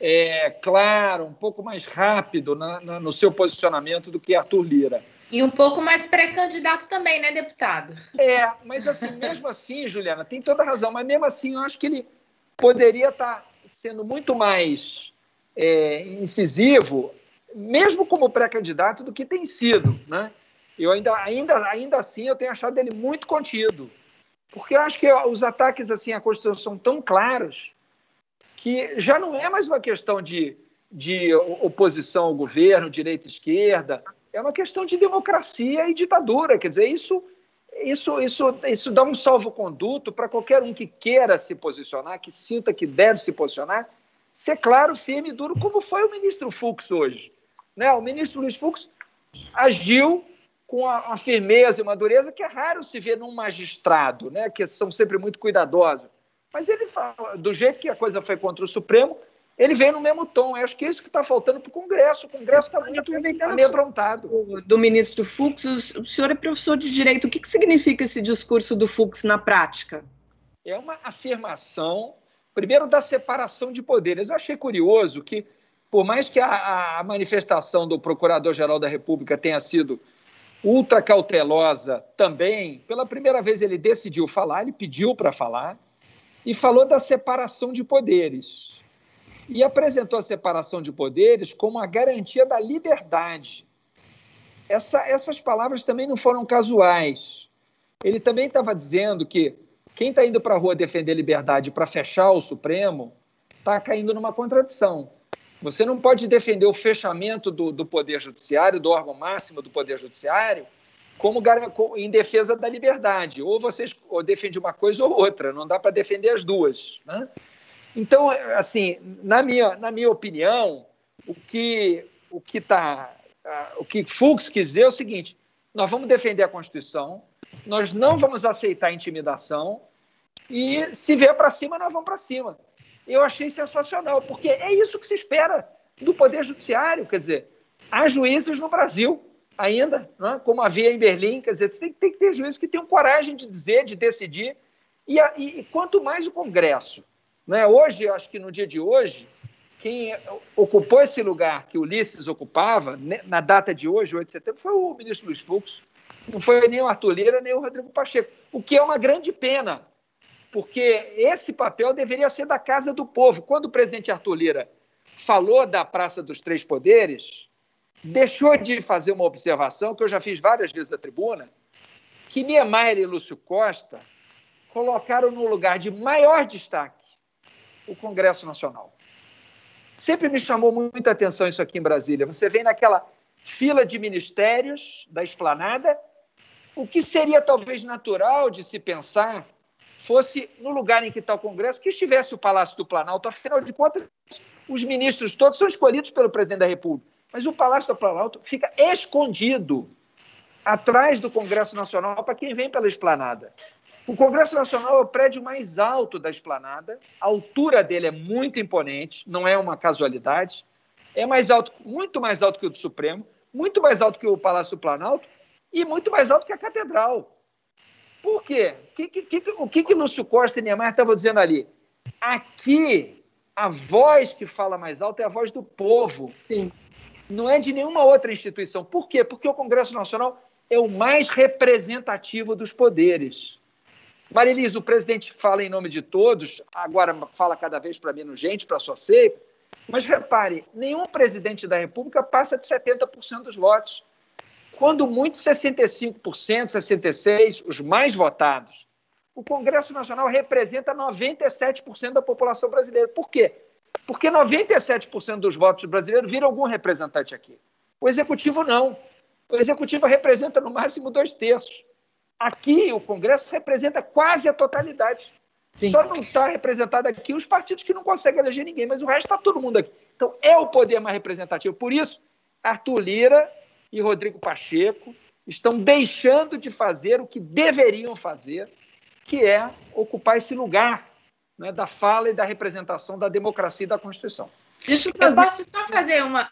é, claro, um pouco mais rápido na, na, no seu posicionamento do que Arthur Lira. E um pouco mais pré-candidato também, né, deputado? É, mas assim, mesmo assim, Juliana, tem toda razão, mas mesmo assim eu acho que ele poderia estar sendo muito mais é, incisivo, mesmo como pré-candidato, do que tem sido, né? Eu ainda, ainda, ainda assim eu tenho achado ele muito contido. Porque eu acho que os ataques assim à Constituição são tão claros que já não é mais uma questão de, de oposição ao governo, direita e esquerda, é uma questão de democracia e ditadura. Quer dizer, isso, isso, isso, isso dá um salvo-conduto para qualquer um que queira se posicionar, que sinta que deve se posicionar, ser claro, firme e duro, como foi o ministro Fux hoje. Né? O ministro Luiz Fux agiu com a, a, firmeza e uma dureza que é raro se ver num magistrado, né? que são sempre muito cuidadosos. Mas ele fala, do jeito que a coisa foi contra o Supremo, ele vem no mesmo tom. Eu acho que é isso que está faltando para o Congresso. O Congresso está muito amedrontado. Do ministro Fux, o senhor é professor de direito. O que, que significa esse discurso do Fux na prática? É uma afirmação, primeiro, da separação de poderes. Eu achei curioso que, por mais que a, a manifestação do Procurador-Geral da República tenha sido ultra cautelosa também. Pela primeira vez ele decidiu falar, ele pediu para falar e falou da separação de poderes. E apresentou a separação de poderes como a garantia da liberdade. Essa, essas palavras também não foram casuais. Ele também estava dizendo que quem está indo para a rua defender liberdade para fechar o Supremo está caindo numa contradição. Você não pode defender o fechamento do, do Poder Judiciário, do órgão máximo do Poder Judiciário, como em defesa da liberdade. Ou vocês ou defendem uma coisa ou outra, não dá para defender as duas. Né? Então, assim, na minha, na minha opinião, o que o que tá, o que Fux quis dizer é o seguinte: nós vamos defender a Constituição, nós não vamos aceitar intimidação e se vier para cima, nós vamos para cima. Eu achei sensacional, porque é isso que se espera do Poder Judiciário, quer dizer, há juízes no Brasil ainda, né? como havia em Berlim, quer dizer, tem, tem que ter juízes que tenham coragem de dizer, de decidir, e, e, e quanto mais o Congresso. Né? Hoje, acho que no dia de hoje, quem ocupou esse lugar que Ulisses ocupava, né, na data de hoje, 8 de setembro, foi o ministro Luiz Fux. Não foi nem o Arthur Lira, nem o Rodrigo Pacheco. O que é uma grande pena, porque esse papel deveria ser da Casa do Povo. Quando o presidente Arthur Lira falou da Praça dos Três Poderes, deixou de fazer uma observação que eu já fiz várias vezes na tribuna, que Niemeyer e Lúcio Costa colocaram no lugar de maior destaque o Congresso Nacional. Sempre me chamou muita atenção isso aqui em Brasília. Você vem naquela fila de ministérios da esplanada, o que seria talvez natural de se pensar fosse no lugar em que está o Congresso, que estivesse o Palácio do Planalto. Afinal de contas, os ministros todos são escolhidos pelo presidente da República. Mas o Palácio do Planalto fica escondido atrás do Congresso Nacional para quem vem pela esplanada. O Congresso Nacional é o prédio mais alto da esplanada, a altura dele é muito imponente, não é uma casualidade. É mais alto, muito mais alto que o do Supremo, muito mais alto que o Palácio do Planalto e muito mais alto que a Catedral. Por quê? O que, que, que, o que, que Lúcio Costa e Niemeyer estavam dizendo ali? Aqui, a voz que fala mais alto é a voz do povo. Sim não é de nenhuma outra instituição. Por quê? Porque o Congresso Nacional é o mais representativo dos poderes. Marilise, o presidente fala em nome de todos, agora fala cada vez para menos gente, para sua seita, mas repare, nenhum presidente da República passa de 70% dos votos. Quando muito, 65%, 66%, os mais votados. O Congresso Nacional representa 97% da população brasileira. Por quê? Porque 97% dos votos brasileiros viram algum representante aqui. O executivo não. O executivo representa no máximo dois terços. Aqui, o Congresso representa quase a totalidade. Sim. Só não está representado aqui os partidos que não conseguem eleger ninguém, mas o resto está todo mundo aqui. Então, é o poder mais representativo. Por isso, Arthur Lira e Rodrigo Pacheco estão deixando de fazer o que deveriam fazer, que é ocupar esse lugar né, da fala e da representação da democracia e da Constituição. Deixa eu, fazer... eu posso só fazer uma,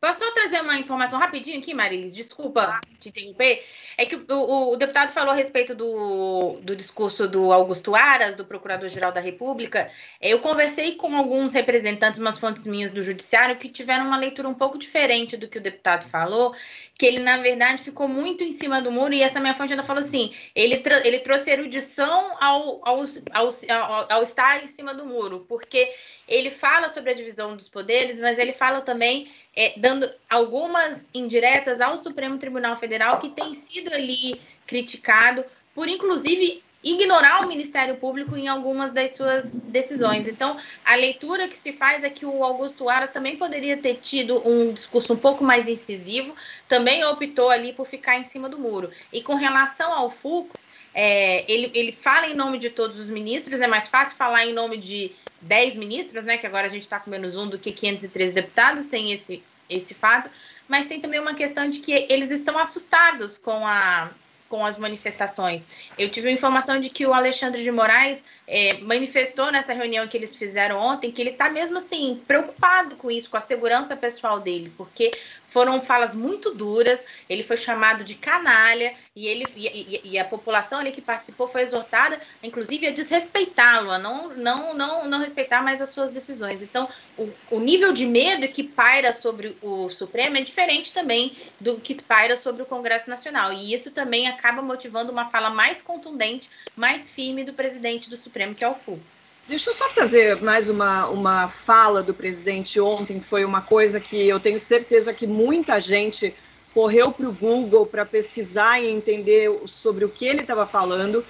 Posso só trazer uma informação rapidinho aqui, Marilis? Desculpa te interromper. É que o, o, deputado falou a respeito do, do, discurso do Augusto Aras, do Procurador-Geral da República. Eu conversei com alguns representantes, umas fontes minhas do Judiciário, que tiveram uma leitura um pouco diferente do que o deputado falou, que ele, na verdade, ficou muito em cima do muro, e essa minha fonte ainda falou assim: ele, ele trouxe erudição ao, ao, ao, ao estar em cima do muro, porque ele fala sobre a divisão dos poderes, mas ele fala também é, dando algumas indiretas ao Supremo Tribunal Federal, que tem sido ali criticado por, inclusive, ignorar o Ministério Público em algumas das suas decisões. Então, a leitura que se faz é que o Augusto Aras também poderia ter tido um discurso um pouco mais incisivo, também optou ali por ficar em cima do muro. E com relação ao Fux, é, ele, ele fala em nome de todos os ministros, é mais fácil falar em nome de 10 ministros, né? Que agora a gente está com menos um do que 513 deputados, tem esse, esse fato, mas tem também uma questão de que eles estão assustados com a com as manifestações. Eu tive a informação de que o Alexandre de Moraes é, manifestou nessa reunião que eles fizeram ontem que ele está mesmo assim preocupado com isso, com a segurança pessoal dele, porque foram falas muito duras. Ele foi chamado de canalha e ele e, e, a população ali que participou foi exortada, inclusive, a desrespeitá-lo, a não, não, não, não respeitar mais as suas decisões. Então, o, o nível de medo que paira sobre o Supremo é diferente também do que paira sobre o Congresso Nacional. E isso também acaba motivando uma fala mais contundente, mais firme do presidente do Supremo Supremo, que é o Fux. Deixa eu só trazer mais uma, uma fala do presidente ontem, que foi uma coisa que eu tenho certeza que muita gente correu para o Google para pesquisar e entender sobre o que ele estava falando,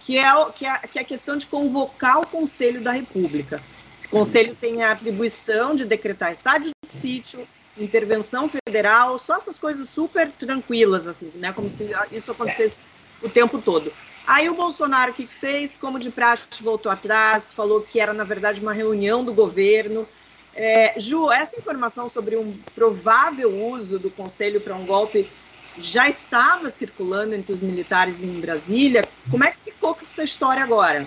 que é, que, é, que é a questão de convocar o Conselho da República. Esse conselho tem a atribuição de decretar estádio de sítio, intervenção federal, só essas coisas super tranquilas, assim, né? Como se isso acontecesse o tempo todo. Aí o Bolsonaro o que fez? Como de praxe, voltou atrás, falou que era, na verdade, uma reunião do governo. É, Ju, essa informação sobre um provável uso do Conselho para um golpe já estava circulando entre os militares em Brasília. Como é que ficou com essa história agora?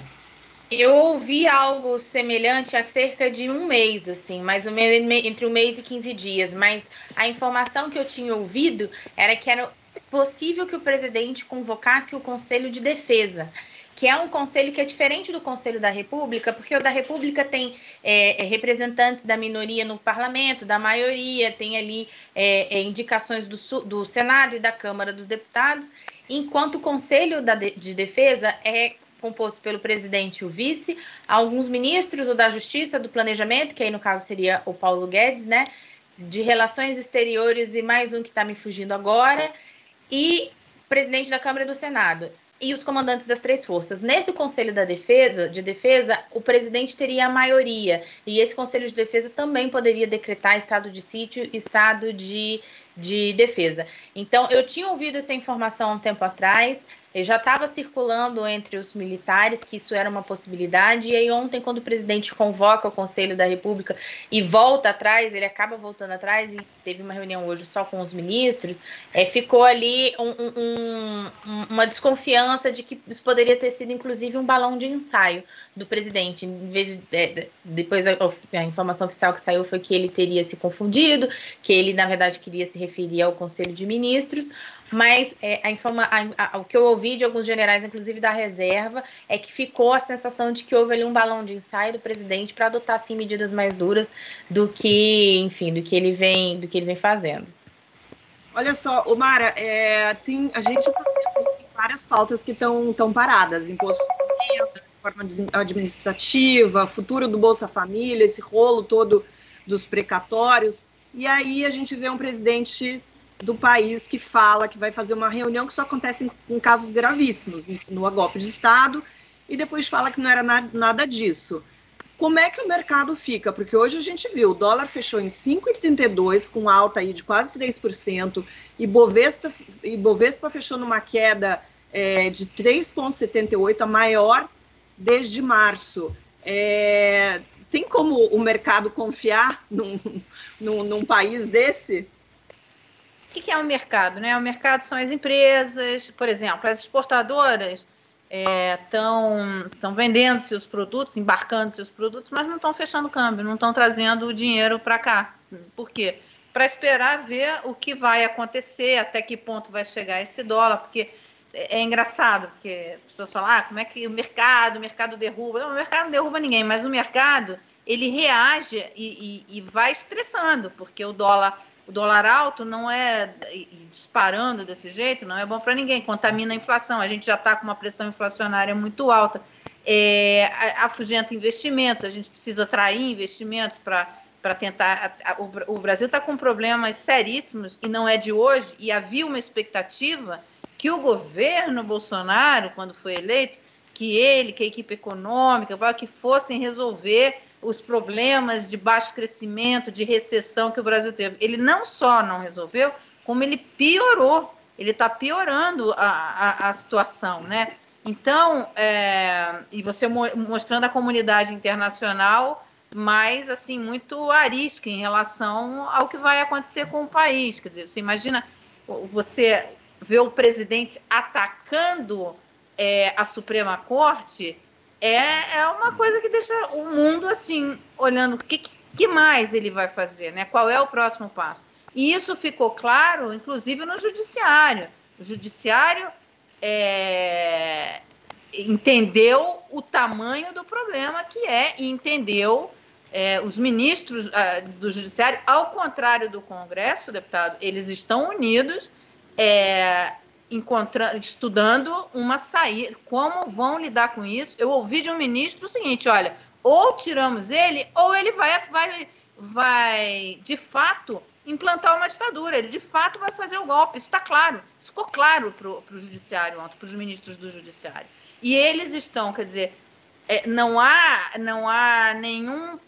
Eu ouvi algo semelhante há cerca de um mês, assim, mais ou menos entre um mês e 15 dias, mas a informação que eu tinha ouvido era que era possível que o presidente convocasse o Conselho de Defesa, que é um conselho que é diferente do Conselho da República, porque o da República tem é, é representantes da minoria no parlamento, da maioria, tem ali é, é indicações do, do, Senado e da Câmara dos Deputados, enquanto o Conselho da, de Defesa é composto pelo presidente e o vice, alguns ministros, o da Justiça, do Planejamento, que aí no caso seria o Paulo Guedes, né? De Relações Exteriores e mais um que está me fugindo agora, e presidente da Câmara e do Senado e os comandantes das três forças. Nesse Conselho da Defesa, de Defesa, o presidente teria a maioria, e esse Conselho de Defesa também poderia decretar estado de sítio, estado de, de defesa. Então, eu tinha ouvido essa informação um tempo atrás, já estava circulando entre os militares que isso era uma possibilidade, e aí ontem, quando o presidente convoca o Conselho da República e volta atrás, ele acaba voltando atrás, e teve uma reunião hoje só com os ministros, é, ficou ali um, um, uma desconfiança de que isso poderia ter sido, inclusive, um balão de ensaio do presidente. Em vez de, é, depois a, a informação oficial que saiu foi que ele teria se confundido, que ele, na verdade, queria se referir ao Conselho de Ministros, mas é, a informa a, a, o que eu ouvi de alguns generais, inclusive da reserva, é que ficou a sensação de que houve ali um balão de ensaio do presidente para adotar assim medidas mais duras do que, enfim, do que ele vem, do que ele vem fazendo. Olha só, Omara, é, tem, a gente tá tem várias pautas que estão paradas, imposto reforma administrativa, futuro do Bolsa Família, esse rolo todo dos precatórios. E aí a gente vê um presidente do país que fala que vai fazer uma reunião que só acontece em, em casos gravíssimos, insinua golpe de Estado, e depois fala que não era na, nada disso. Como é que o mercado fica? Porque hoje a gente viu, o dólar fechou em 5,32, com alta aí de quase 3%, e Bovespa, e Bovespa fechou numa queda é, de 3,78, a maior desde março. É, tem como o mercado confiar num, num, num país desse? O que, que é o mercado? Né? O mercado são as empresas, por exemplo, as exportadoras estão é, vendendo seus produtos, embarcando seus produtos, mas não estão fechando câmbio, não estão trazendo o dinheiro para cá. Por quê? Para esperar ver o que vai acontecer, até que ponto vai chegar esse dólar, porque é, é engraçado, porque as pessoas falam, ah, como é que o mercado, o mercado derruba. Não, o mercado não derruba ninguém, mas o mercado, ele reage e, e, e vai estressando, porque o dólar o dólar alto não é disparando desse jeito, não é bom para ninguém, contamina a inflação. A gente já está com uma pressão inflacionária muito alta, é, afugenta investimentos, a gente precisa atrair investimentos para tentar. O, o Brasil está com problemas seríssimos e não é de hoje, e havia uma expectativa que o governo Bolsonaro, quando foi eleito, que ele, que a equipe econômica, que fossem resolver os problemas de baixo crescimento, de recessão que o Brasil teve. Ele não só não resolveu, como ele piorou. Ele está piorando a, a, a, situação, né? Então, é, e você mostrando a comunidade internacional mais assim muito arisca em relação ao que vai acontecer com o país. Quer dizer, você imagina você ver o presidente atacando é, a Suprema Corte é, é uma coisa que deixa o mundo assim, olhando o que, que mais ele vai fazer, né? Qual é o próximo passo? E isso ficou claro, inclusive, no judiciário. O judiciário é, entendeu o tamanho do problema que é e entendeu é, os ministros uh, do judiciário, ao contrário do Congresso, deputado, eles estão unidos. É, encontrando, estudando uma saída, como vão lidar com isso. Eu ouvi de um ministro o seguinte: olha, ou tiramos ele, ou ele vai, vai, vai de fato implantar uma ditadura. Ele de fato vai fazer o golpe. Isso está claro. Isso ficou claro para o judiciário ontem, para os ministros do judiciário. E eles estão, quer dizer, é, não há não há nenhum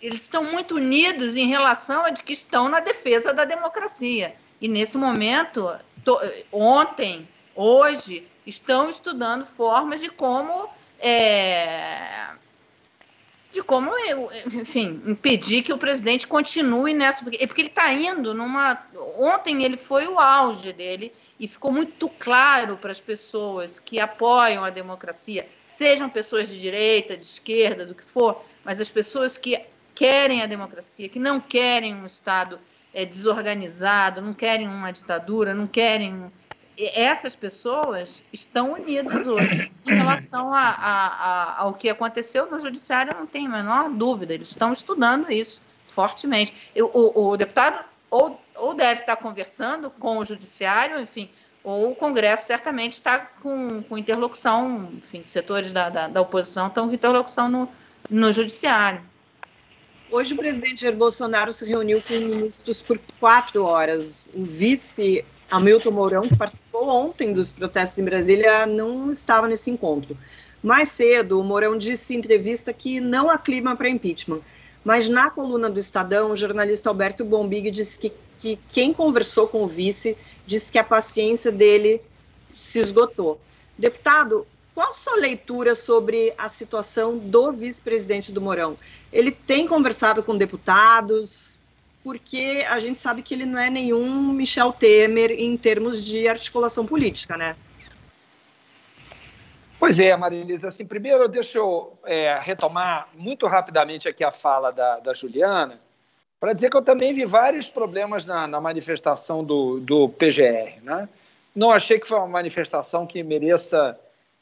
eles estão muito unidos em relação a de que estão na defesa da democracia. E nesse momento, to, ontem, hoje, estão estudando formas de como é, de como, enfim, impedir que o presidente continue nessa. Porque, porque ele está indo numa. Ontem ele foi o auge dele e ficou muito claro para as pessoas que apoiam a democracia, sejam pessoas de direita, de esquerda, do que for, mas as pessoas que querem a democracia, que não querem um Estado é, desorganizado, não querem uma ditadura, não querem. Essas pessoas estão unidas hoje em relação a, a, a, ao que aconteceu no judiciário, não tem a menor dúvida, eles estão estudando isso fortemente. Eu, o, o deputado ou, ou deve estar conversando com o judiciário, enfim, ou o Congresso certamente está com, com interlocução, enfim, setores da, da, da oposição estão com interlocução no, no judiciário. Hoje o presidente Jair Bolsonaro se reuniu com ministros por quatro horas. O vice Hamilton Mourão, que participou ontem dos protestos em Brasília, não estava nesse encontro. Mais cedo, o Mourão disse em entrevista que não há clima para impeachment. Mas na coluna do Estadão, o jornalista Alberto Bombig disse que, que quem conversou com o vice disse que a paciência dele se esgotou. Deputado, qual sua leitura sobre a situação do vice-presidente do Mourão? Ele tem conversado com deputados, porque a gente sabe que ele não é nenhum Michel Temer em termos de articulação política, né? Pois é, Marilisa. Assim, primeiro, deixa eu é, retomar muito rapidamente aqui a fala da, da Juliana, para dizer que eu também vi vários problemas na, na manifestação do, do PGR. Né? Não achei que foi uma manifestação que mereça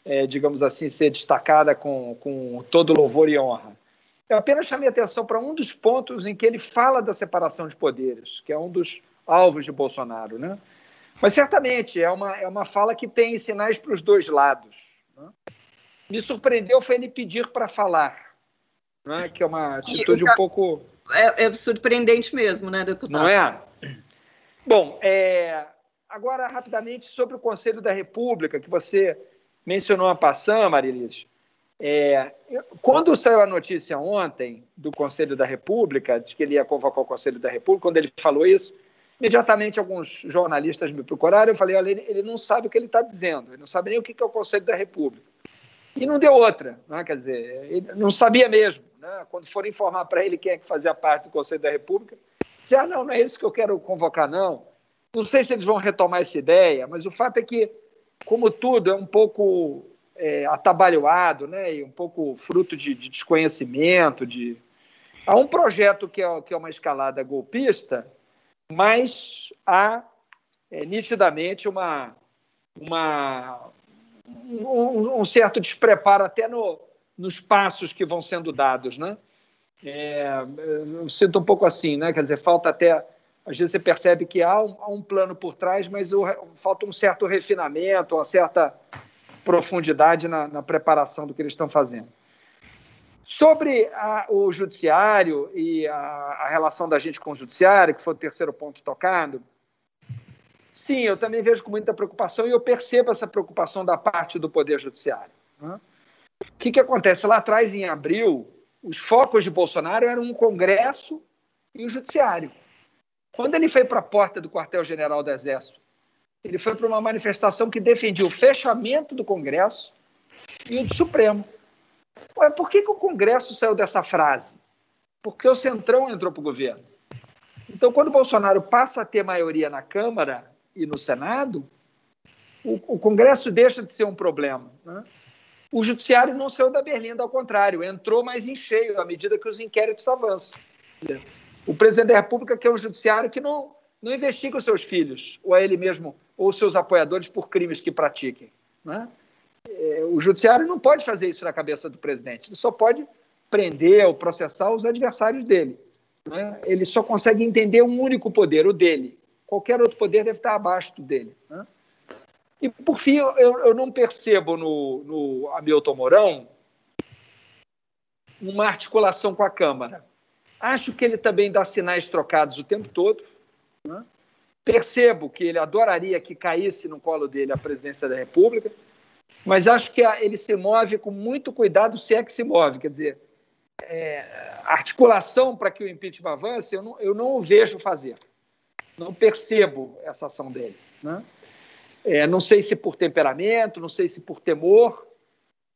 é, digamos assim, ser destacada com, com todo louvor e honra. Eu apenas chamei atenção para um dos pontos em que ele fala da separação de poderes, que é um dos alvos de Bolsonaro. Né? Mas certamente é uma, é uma fala que tem sinais para os dois lados. Né? Me surpreendeu foi ele pedir para falar, né? que é uma atitude um pouco. É, é, surpreendente mesmo, né, deputado? Não é? Bom, é... agora rapidamente sobre o Conselho da República, que você mencionou a Passan, Marilis. É, quando saiu a notícia ontem do Conselho da República, de que ele ia convocar o Conselho da República, quando ele falou isso, imediatamente alguns jornalistas me procuraram. Eu falei: olha, ele, ele não sabe o que ele está dizendo, ele não sabe nem o que é o Conselho da República. E não deu outra, né? quer dizer, ele não sabia mesmo. Né? Quando foram informar para ele quem é que fazia parte do Conselho da República, disse: ah, não, não é isso que eu quero convocar, não. Não sei se eles vão retomar essa ideia, mas o fato é que como tudo, é um pouco é, atabalhoado, né? E um pouco fruto de, de, desconhecimento. De... Há um projeto que é, que é uma escalada golpista, mas há é, nitidamente uma, uma, um, um, certo despreparo até no, nos passos que vão sendo dados, né? É, eu sinto um pouco assim, né? Quer dizer, falta até às vezes você percebe que há um, há um plano por trás, mas o, falta um certo refinamento, uma certa profundidade na, na preparação do que eles estão fazendo. Sobre a, o judiciário e a, a, relação da gente com o judiciário, que foi o terceiro ponto tocado, sim, eu também vejo com muita preocupação e eu percebo essa preocupação da parte do Poder Judiciário. Né? O que, que acontece? Lá atrás, em abril, os focos de Bolsonaro eram um Congresso e o Judiciário. Quando ele foi para a porta do quartel-general do Exército, ele foi para uma manifestação que defendia o fechamento do Congresso e o do Supremo. Ué, por que, que o Congresso saiu dessa frase? Porque o Centrão entrou para o governo. Então, quando o Bolsonaro passa a ter maioria na Câmara e no Senado, o, o Congresso deixa de ser um problema. Né? O Judiciário não saiu da berlinda, ao contrário, entrou mais em cheio à medida que os inquéritos avançam. O presidente da República quer um judiciário que não, não investiga os seus filhos, ou a ele mesmo, ou seus apoiadores por crimes que pratiquem. Né? É, o judiciário não pode fazer isso na cabeça do presidente, ele só pode prender ou processar os adversários dele. Né? Ele só consegue entender um único poder, o dele. Qualquer outro poder deve estar abaixo dele. Né? E, por fim, eu, eu não percebo no, no Hamilton Mourão uma articulação com a Câmara. Acho que ele também dá sinais trocados o tempo todo. Né? Percebo que ele adoraria que caísse no colo dele a presidência da República, mas acho que ele se move com muito cuidado, se é que se move. Quer dizer, é, articulação para que o impeachment avance, eu não, eu não o vejo fazer. Não percebo essa ação dele. Né? É, não sei se por temperamento, não sei se por temor,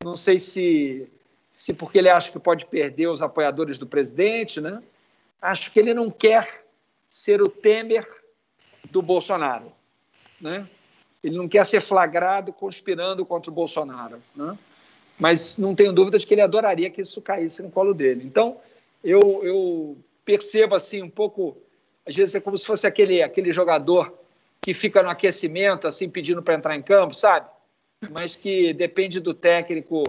não sei se, se porque ele acha que pode perder os apoiadores do presidente. Né? Acho que ele não quer ser o Temer do Bolsonaro. Né? Ele não quer ser flagrado conspirando contra o Bolsonaro. Né? Mas não tenho dúvida de que ele adoraria que isso caísse no colo dele. Então, eu, eu percebo assim um pouco, às vezes é como se fosse aquele, aquele jogador que fica no aquecimento, assim, pedindo para entrar em campo, sabe? Mas que depende do técnico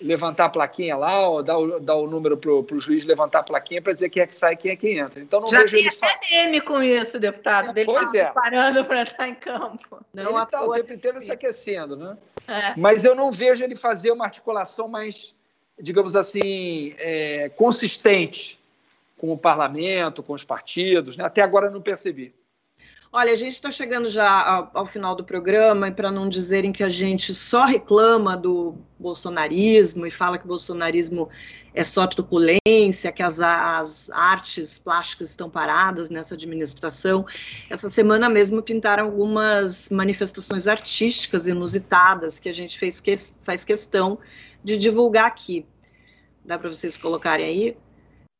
levantar a plaquinha lá, ou dar o, dar o número para o juiz levantar a plaquinha para dizer quem é que sai e quem é que entra. Então não Já vejo tem ele até meme com isso, deputado, dele Pois tá é. preparando para entrar em campo. Não, ele está o tempo inteiro se aquecendo, né? É. Mas eu não vejo ele fazer uma articulação mais, digamos assim, é, consistente com o parlamento, com os partidos. Né? Até agora eu não percebi. Olha, a gente está chegando já ao, ao, final do programa e para não dizerem que a gente só reclama do bolsonarismo e fala que o bolsonarismo é só truculência, que as, as artes plásticas estão paradas nessa administração. Essa semana mesmo pintaram algumas manifestações artísticas inusitadas que a gente fez que, faz questão de divulgar aqui. Dá para vocês colocarem aí?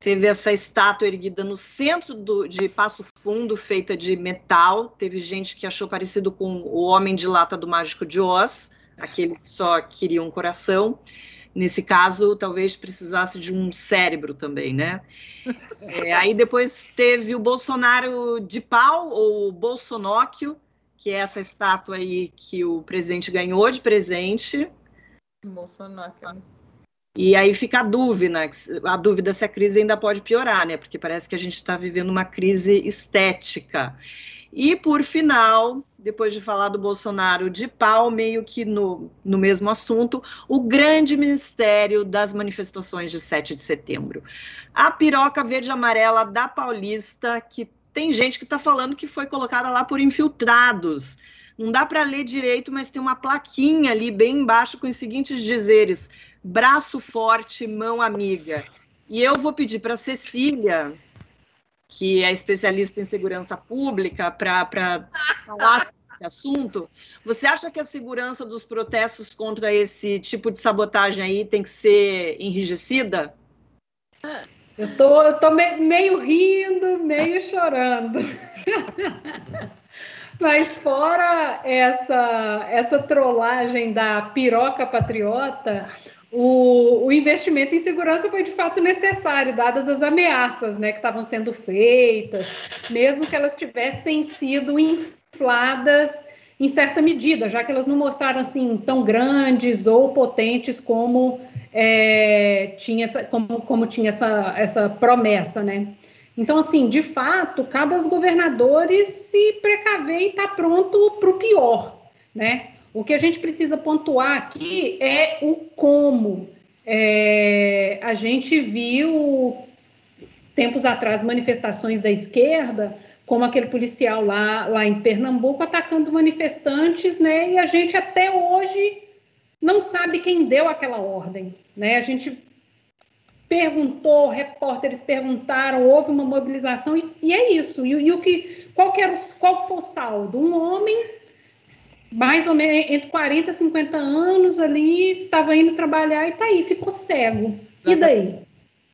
Teve essa estátua erguida no centro do, de Passo Fundo, feita de metal. Teve gente que achou parecido com o Homem de Lata do Mágico de Oz, aquele que só queria um coração. Nesse caso, talvez precisasse de um cérebro também, né? [laughs] É, aí depois teve o Bolsonaro de pau, ou Bolsonóquio, que é essa estátua aí que o presidente ganhou de presente. Bolsonóquio. E aí fica a dúvida, a dúvida se a crise ainda pode piorar, né? Porque parece que a gente está vivendo uma crise estética. E por final, depois de falar do Bolsonaro de pau, meio que no, no mesmo assunto, o grande mistério das manifestações de 7 de setembro. A piroca verde amarela da Paulista, que tem gente que está falando que foi colocada lá por infiltrados. Não dá para ler direito, mas tem uma plaquinha ali bem embaixo com os seguintes dizeres: braço forte, mão amiga. E eu vou pedir para Cecília, que é especialista em segurança pública, para falar sobre esse assunto. Você acha que a segurança dos protestos contra esse tipo de sabotagem aí tem que ser enrijecida? Eu tô, eu tô me, meio rindo, meio chorando. [laughs] Mas fora essa, essa trollagem da piroca patriota, o, o, investimento em segurança foi de fato necessário, dadas as ameaças né, que estavam sendo feitas, mesmo que elas tivessem sido infladas em certa medida, já que elas não mostraram assim tão grandes ou potentes como é, tinha essa, como, como tinha essa, essa promessa, né? Então, assim, de fato, cabe aos governadores se precaver e estar tá pronto para o pior, né? O que a gente precisa pontuar aqui é o como. É, a gente viu tempos atrás manifestações da esquerda, como aquele policial lá, lá em Pernambuco atacando manifestantes, né? E a gente até hoje não sabe quem deu aquela ordem, né? A gente perguntou, repórteres perguntaram, houve uma mobilização e, e é isso. E, e, o que, qual, que era o, qual foi o saldo? Um homem, mais ou menos entre 40 e 50 anos ali, estava indo trabalhar e tá aí, ficou cego. E daí?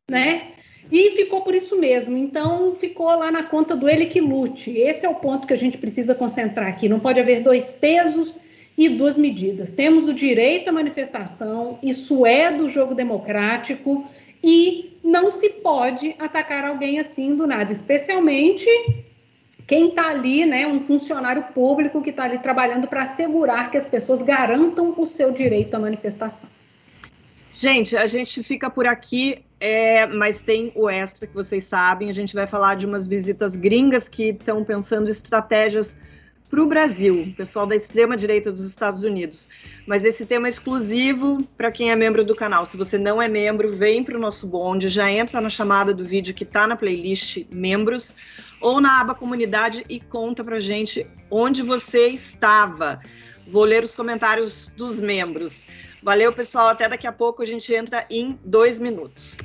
Né? E ficou por isso mesmo. Então, ficou lá na conta do ele que lute. Esse é o ponto que a gente precisa concentrar aqui. Não pode haver dois pesos e duas medidas. Temos o direito à manifestação, isso é do jogo democrático e não se pode atacar alguém assim do nada, especialmente quem está ali, né, um funcionário público que está ali trabalhando para assegurar que as pessoas garantam o seu direito à manifestação. Gente, a gente fica por aqui, é, mas tem o extra que vocês sabem. A gente vai falar de umas visitas gringas que estão pensando estratégias para o Brasil, pessoal da extrema-direita dos Estados Unidos. Mas esse tema é exclusivo para quem é membro do canal. Se você não é membro, vem para o nosso bonde, já entra na chamada do vídeo que está na playlist Membros ou na aba Comunidade e conta para gente onde você estava. Vou ler os comentários dos membros. Valeu, pessoal. Até daqui a pouco. A gente entra em dois minutos.